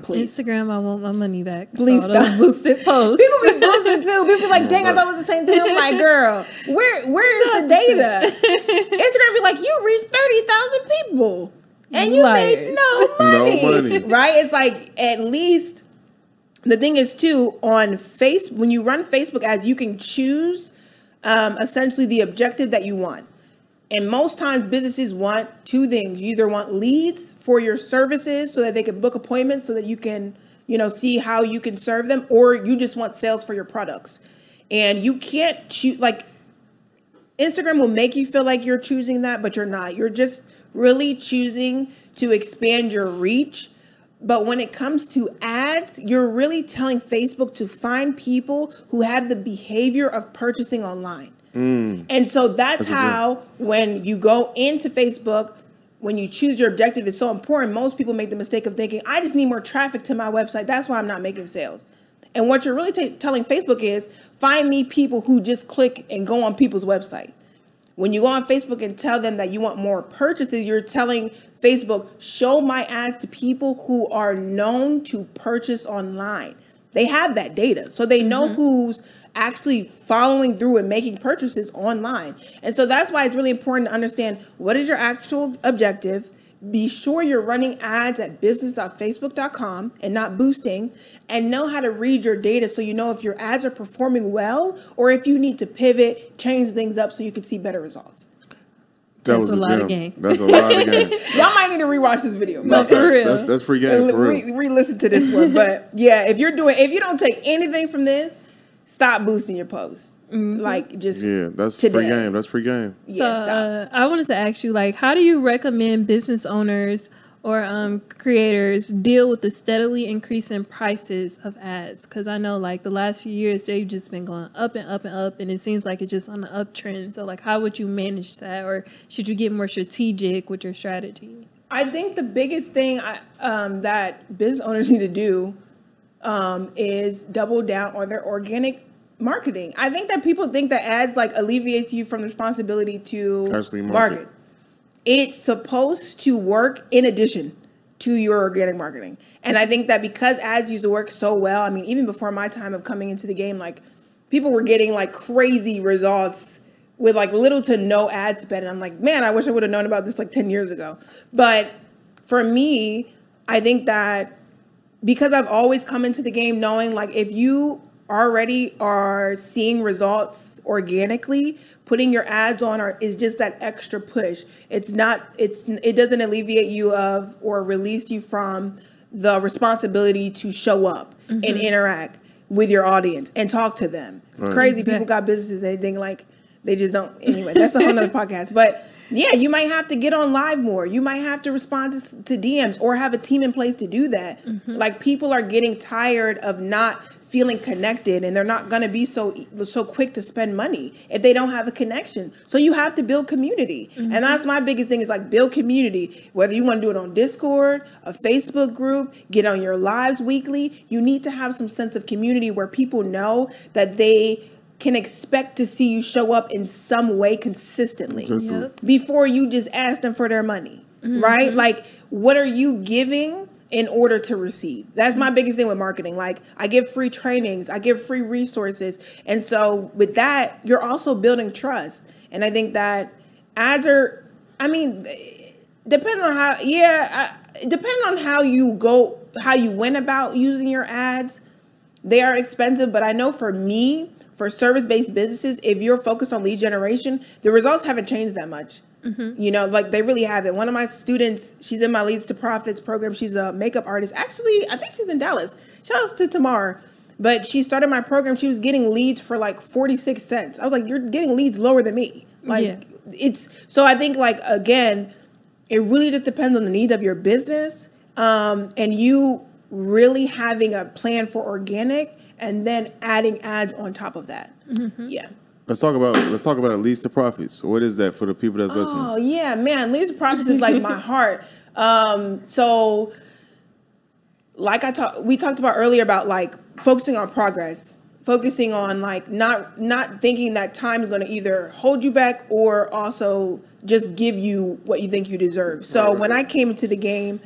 Please. Instagram, I want my money back. Please for all those stop. boosted posts. People be boosted too. People be like, dang, I thought it was the same thing. I'm like, girl, where where is the data? Instagram be like, you reached 30,000 people. And you made no money. No money. Right? It's like at least the thing is too on face when you run Facebook ads, you can choose um, essentially the objective that you want. And most times businesses want two things. You either want leads for your services so that they can book appointments so that you can, you know, see how you can serve them, or you just want sales for your products. And you can't choose like Instagram will make you feel like you're choosing that, but you're not. You're just really choosing to expand your reach. But when it comes to ads, you're really telling Facebook to find people who have the behavior of purchasing online. Mm. And so that's, That's how, when you go into Facebook, when you choose your objective, it's so important. Most people make the mistake of thinking, I just need more traffic to my website. That's why I'm not making sales. And what you're really ta- telling Facebook is find me people who just click and go on people's website. When you go on Facebook and tell them that you want more purchases, you're telling Facebook, show my ads to people who are known to purchase online. They have that data. So they know mm-hmm. who's actually following through and making purchases online. And so that's why it's really important to understand what is your actual objective. Be sure you're running ads at business.facebook.com and not boosting, and know how to read your data so you know if your ads are performing well or if you need to pivot, change things up so you can see better results. That That's a lot of game. That's a lot of game. Y'all might need to rewatch this video. No, for facts. real. That's, that's free game for real. Re- re-listen to this one. But yeah, if you're doing, if you don't take anything from this, stop boosting your posts. Like just Yeah, that's today. free game. That's free game. Yeah, so stop. uh, I wanted to ask you, like, how do you recommend business owners or um, creators deal with the steadily increasing prices of ads? Because I know, like, the last few years they've just been going up and up and up, and it seems like it's just on the uptrend. So, like, how would you manage that, or should you get more strategic with your strategy? I think the biggest thing I, um, that business owners need to do um, is double down on their organic marketing. I think that people think that ads like alleviates you from the responsibility to market. market. It's supposed to work in addition to your organic marketing. And I think that because ads used to work so well, I mean, even before my time of coming into the game, like people were getting like crazy results with like little to no ad spend. And I'm like, man, I wish I would have known about this like 10 years ago. But for me, I think that because I've always come into the game knowing like if you already are seeing results organically, putting your ads on are, is just that extra push. It's not it's it doesn't alleviate you of or release you from the responsibility to show up and mm-hmm. interact with your audience and talk to them. It's crazy people got businesses they think like they just don't anyway, that's a whole nother podcast. But yeah, you might have to get on live more. You might have to respond to, to DMs or have a team in place to do that. Mm-hmm. Like people are getting tired of not feeling connected and they're not going to be so so quick to spend money if they don't have a connection. So you have to build community. And mm-hmm. that's my biggest thing is like build community. Whether you want to do it on Discord, a Facebook group, get on your lives weekly, you need to have some sense of community where people know that they can expect to see you show up in some way consistently Yep. before you just ask them for their money, mm-hmm. right? Like, what are you giving in order to receive? That's my biggest thing with marketing. Like, I give free trainings, I give free resources. And so, with that, you're also building trust. And I think that ads are, I mean, depending on how, yeah, I, depending on how you go, how you went about using your ads, they are expensive, but I know for me, for service based businesses, if you're focused on lead generation, the results haven't changed that much. You know, like they really have it. One of my students, she's in my Leads to Profits program. She's a makeup artist. Actually, I think she's in Dallas. Shout out to Tamar. But she started my program. She was getting leads for like 46 cents. I was like, you're getting leads lower than me. Like, Yeah. it's so I think, like, again, it really just depends on the need of your business um, and you really having a plan for organic and then adding ads on top of that. Yeah. Let's talk about let's talk about leads to profits. What is that for the people that's listening? Oh yeah, man, leads to profits is like my heart. Um, so, like I talked, we talked about earlier about like focusing on progress, focusing on like not not thinking that time is going to either hold you back or also just give you what you think you deserve. So when I came into the game,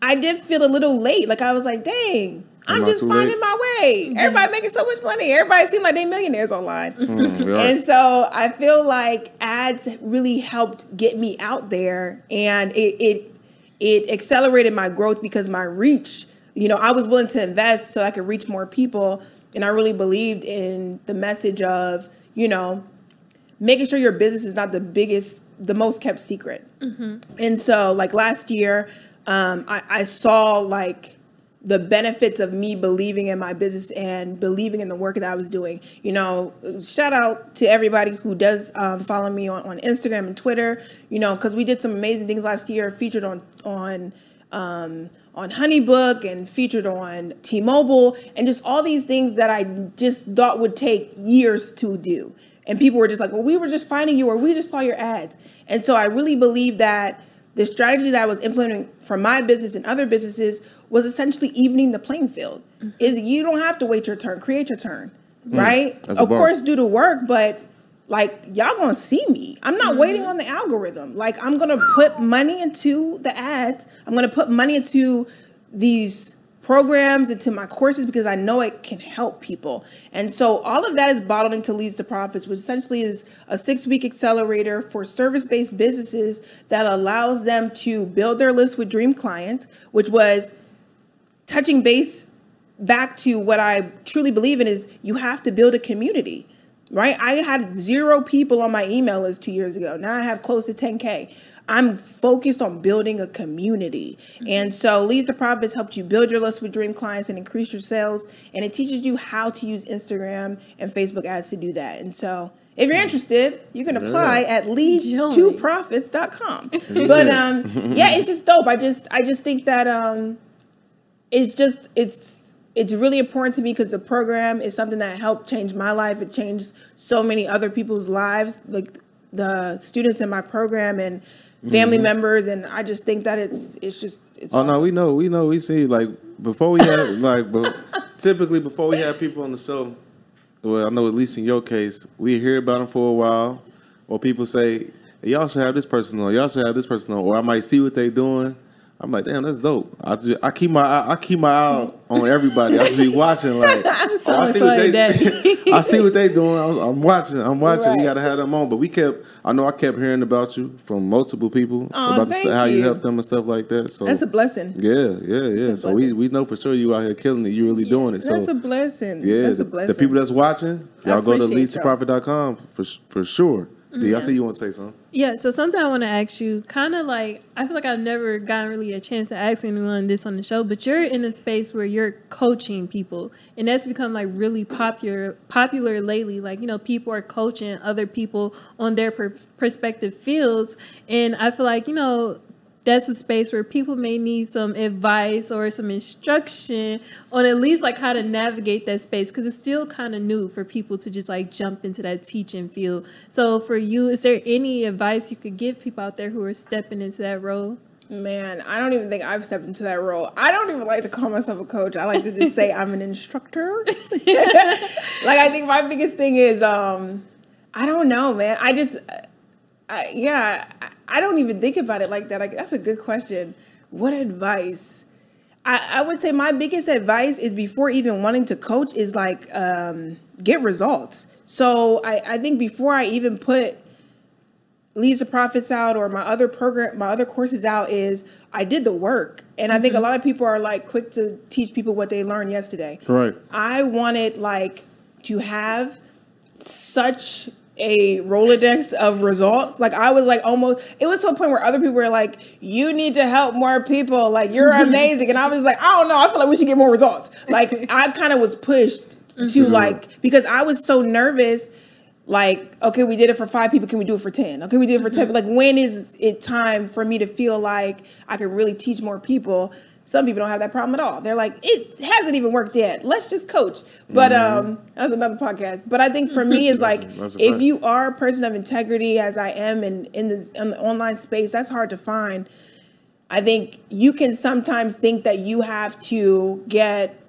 I did feel a little late. Like I was like, dang, I'm just finding late? my way. Everybody making so much money. Everybody seem like they millionaires online. Mm. And so I feel like ads really helped get me out there and it it it accelerated my growth because my reach, you know, I was willing to invest so I could reach more people. And I really believed in the message of, you know, making sure your business is not the biggest, the most kept secret. And so, like last year, um, I, I saw like the benefits of me believing in my business and believing in the work that I was doing. You know, shout out to everybody who does um, follow me on, on Instagram and Twitter. You know, because we did some amazing things last year, featured on on um, on HoneyBook and featured on T-Mobile, and just all these things that I just thought would take years to do. And people were just like, "Well, we were just finding you, or we just saw your ads." And so I really believe that the strategy that I was implementing for my business and other businesses was essentially evening the playing field. Mm-hmm. Is you don't have to wait your turn, create your turn, mm. right? That's Of course, do the work, but like y'all gonna see me. I'm not mm-hmm. waiting on the algorithm. Like I'm gonna put money into the ads. I'm gonna put money into these programs into my courses because I know it can help people. And so all of that is bottled into Leads to Profits, which essentially is a six week accelerator for service based businesses that allows them to build their list with dream clients, which was touching base back to what I truly believe in is you have to build a community, right? I had zero people on my email list two years ago. Now I have close to 10K. I'm focused on building a community. And so Leads to Profits helped you build your list with dream clients and increase your sales. And it teaches you how to use Instagram and Facebook ads to do that. And so if you're interested, you can apply at lead2profits.com. But um, yeah, it's just dope. I just I just think that um it's just it's it's really important to me because the program is something that helped change my life. It changed so many other people's lives, like the students in my program and family mm-hmm. members. And I just think that it's it's just it's Oh no, we know, we know, we see like before we have like, but typically before we have people on the show, well, I know at least in your case, we hear about them for a while, or people say y'all should have this person on, y'all should have this person on, or I might see what they're doing. I'm like, damn, that's dope. I just, I keep my eye, I keep my eye on everybody. I just be watching like, so oh, I see what they. I see what they doing. I'm, I'm watching. I'm watching. We gotta have them on. But we kept. I know I kept hearing about you from multiple people Aw, about the, how you you. help them and stuff like that. So That's a blessing. yeah, yeah, yeah. So we, we know for sure you out here killing it. You really doing it. So That's a blessing. yeah, that's the, a blessing. the people that's watching, y'all go to leadstoprofit.com for for sure. D, I see you want to say something. Yeah, so something I want to ask you, kind of like, I feel like I've never gotten really a chance to ask anyone this on the show, but you're in a space where you're coaching people, and that's become like really popular popular lately. Like, you know, people are coaching other people on their per- perspective fields, and I feel like, you know, that's a space where people may need some advice or some instruction on at least like how to navigate that space because it's still kind of new for people to just like jump into that teaching field. So for you, is there any advice you could give people out there who are stepping into that role? Man, I don't even think I've stepped into that role. I don't even like to call myself a coach. I like to just say I'm an instructor. like I think my biggest thing is um I don't know, man. I just I, yeah, I, don't even think about it like that. Like that's a good question. What advice? I, I would say my biggest advice is before even wanting to coach is like um, get results. So I, I think before I even put leads to profits out or my other program my other courses out is I did the work. And I think a lot of people are like quick to teach people what they learned yesterday. Right. I wanted like to have such a Rolodex of results. Like I was like almost it was to a point where other people were like, you need to help more people. Like you're amazing. And I was like, I don't know, I feel like we should get more results. Like I kind of was pushed to mm-hmm. like because I was so nervous. Like, okay, we did it for five people. Can we do it for 10? Okay, we did it for 10. Mm-hmm. Like, when is it time for me to feel like I can really teach more people? Some people don't have that problem at all. They're like, it hasn't even worked yet. Let's just coach. But um, that's another podcast. But I think for me, is like, Mm-hmm. that's a if you are a person of integrity, as I am in in the, in the online space, that's hard to find. I think you can sometimes think that you have to get,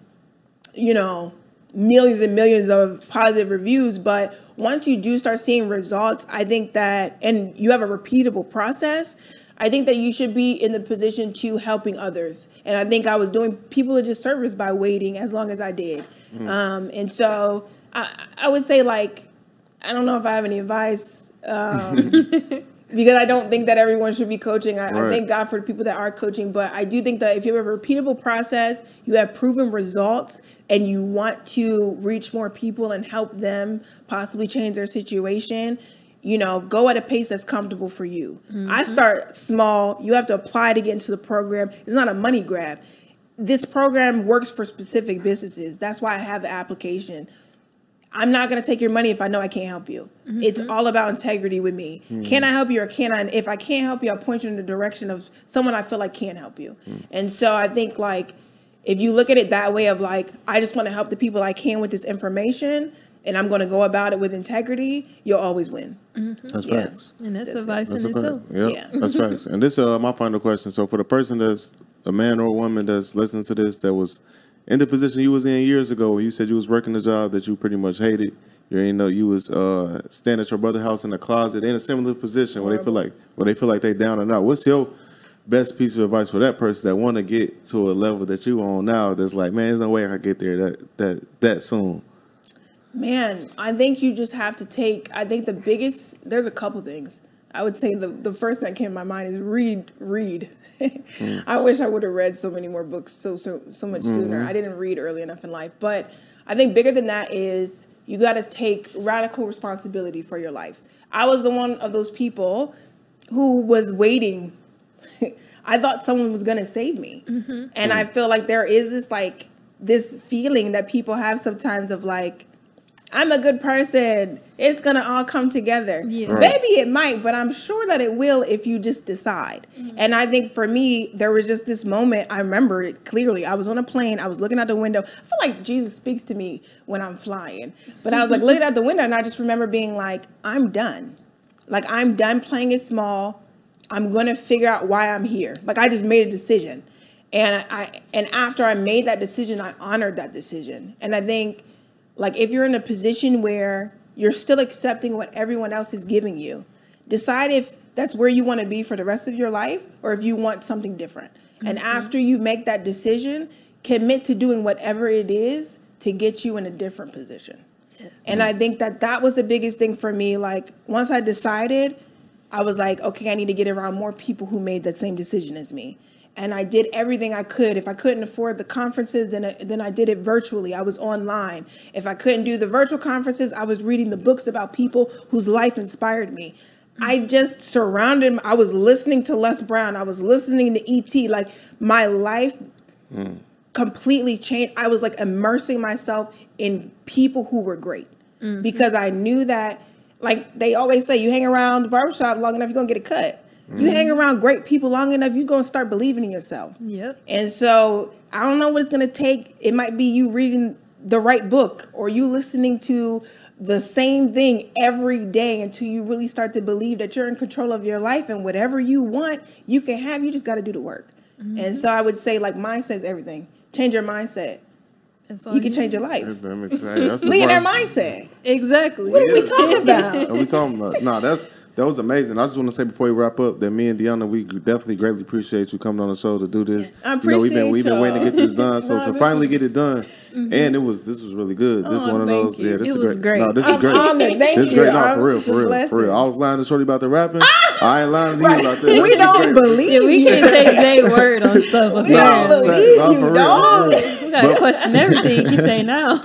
you know, millions and millions of positive reviews, but once you do start seeing results, I think that, and you have a repeatable process, I think that you should be in the position to helping others. And I think I was doing people a disservice by waiting as long as I did. Um, and so I, I would say, like, I don't know if I have any advice. Um, because I don't think that everyone should be coaching. I, I thank God for the people that are coaching, but I do think that if you have a repeatable process, you have proven results, and you want to reach more people and help them possibly change their situation, you know, go at a pace that's comfortable for you. I mm-hmm. start small. You have to apply to get into the program. It's not a money grab. This program works for specific businesses. That's why I have the application. I'm not going to take your money if I know I can't help you. Mm-hmm. It's all about integrity with me. Hmm. Can I help you or can I? And if I can't help you, I'll point you in the direction of someone I feel like can help you. Hmm. And so I think like if you look at it that way of like I just want to help the people I can with this information and I'm going to go about it with integrity, you'll always win. That's Yeah. facts. And that's, That's advice That's in a itself. Yep, Yeah. that's facts. And this uh my final question. So for the person that's a man or a woman that's listening to this that was in the position you was in years ago when you said you was working a job that you pretty much hated. You ain't know you was uh staying at your brother's house in a closet in a similar position where they feel like where they feel like they down and out. What's your best piece of advice for that person that want to get to a level that you on now that's like, man, there's no way I could get there that that that soon. Man, I think you just have to take. I think the biggest. There's a couple things. I would say the the first that came to my mind is read, read. I wish I would have read so many more books so so so much sooner. Mm-hmm. I didn't read early enough in life, but I think bigger than that is you got to take radical responsibility for your life. I was the one of those people who was waiting I thought someone was gonna save me, mm-hmm. and I mm. feel like there is this like this feeling that people have sometimes of like, I'm a good person. It's gonna all come together. Yeah. Right. Maybe it might, but I'm sure that it will if you just decide. Mm-hmm. And I think for me, there was just this moment. I remember it clearly. I was on a plane. I was looking out the window. I feel like Jesus speaks to me when I'm flying. But I was like looking out the window, and I just remember being like, I'm done. Like I'm done playing it small. I'm gonna figure out why I'm here. Like I just made a decision, and I and after I made that decision, I honored that decision. And I think, like if you're in a position where you're still accepting what everyone else is giving you, decide if that's where you want to be for the rest of your life, or if you want something different. And mm-hmm. after you make that decision, commit to doing whatever it is to get you in a different position. And I think that that was the biggest thing for me. Like once I decided, I was like, okay, I need to get around more people who made that same decision as me. And I did everything I could. If I couldn't afford the conferences, then I, then I did it virtually. I was online. If I couldn't do the virtual conferences, I was reading the books about people whose life inspired me. Mm. I just surrounded. I was listening to Les Brown. I was listening to ET. Like my life mm. completely changed. I was like immersing myself in people who were great mm-hmm. because I knew that, like they always say, you hang around the barbershop long enough, you're gonna get a cut. You hang mm-hmm. around great people long enough, you're gonna start believing in yourself. Yep. And so I don't know what it's gonna take. It might be you reading the right book or you listening to the same thing every day until you really start to believe that you're in control of your life and whatever you want, you can have. You just got to do the work. Mm-hmm. And so I would say, like, mindset is everything. Change your mindset. That's all You can change your life. Let me that's a Millionaire bar- mindset. Exactly. What are we talking about? Are we talking about? No, that's that was amazing. I just want to say before we wrap up that me and Deanna, we definitely greatly appreciate you coming on the show to do this. I appreciate you know, we've been we've been waiting to get this done, so No, to finally get it done, mm-hmm. and it was this was really good. This is Oh, one of those. you. Yeah, this It is was great. great. No, this is I'm great. honored. Thank this is you. great. No, I'm- for real, for a real, for real. I was lying to Shorty about the rapping. I ain't lying to you about that. we don't great. believe Yeah, we you. can't take their word on stuff. We don't apparently. believe No, you, real, dog. We gotta question everything he say now.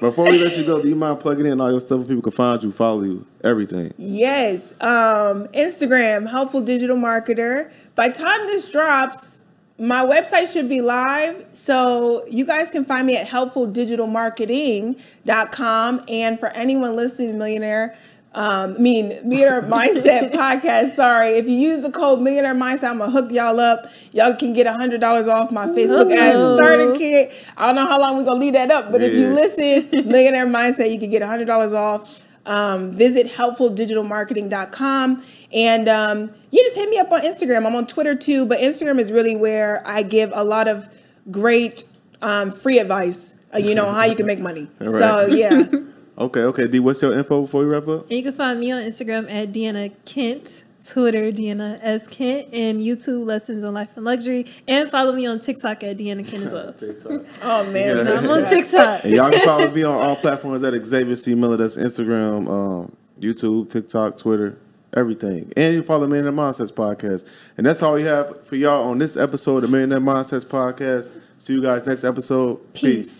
Before we let you go, do you mind plugging in all your stuff where people can find you, follow you, everything? Yes. Um, Instagram, helpful digital marketer. By the time this drops, my website should be live. So you guys can find me at helpfuldigitalmarketing.com. And for anyone listening, to millionaire, um, I mean, Millionaire Mindset podcast. Sorry, if you use the code Millionaire Mindset, I'm gonna hook y'all up. Y'all can get hundred dollars off my Facebook ads starter kit. I don't know how long we're gonna leave that up, but if you Yeah. listen, Millionaire Mindset, you can get hundred dollars off. Um, visit helpfuldigitalmarketing.com and um, you just hit me up on Instagram. I'm on Twitter too, but Instagram is really where I give a lot of great um, free advice. Uh, you know how you can make money. So yeah. Okay, okay. D, what's your info before we wrap up? And you can find me on Instagram at Deanna Kent Twitter, Deanna S. Kent, and YouTube, Lessons in Life and Luxury. And follow me on TikTok at Deanna Kent as well. TikTok. Oh man, Yeah. I'm on TikTok. And y'all can follow me on all platforms at Xavier C. Miller. That's Instagram, um, YouTube, TikTok, Twitter, everything. And you follow Millionaire Mindsets Podcast. And that's all we have for y'all on this episode of the Millionaire Mindsets Podcast. See you guys next episode. Peace.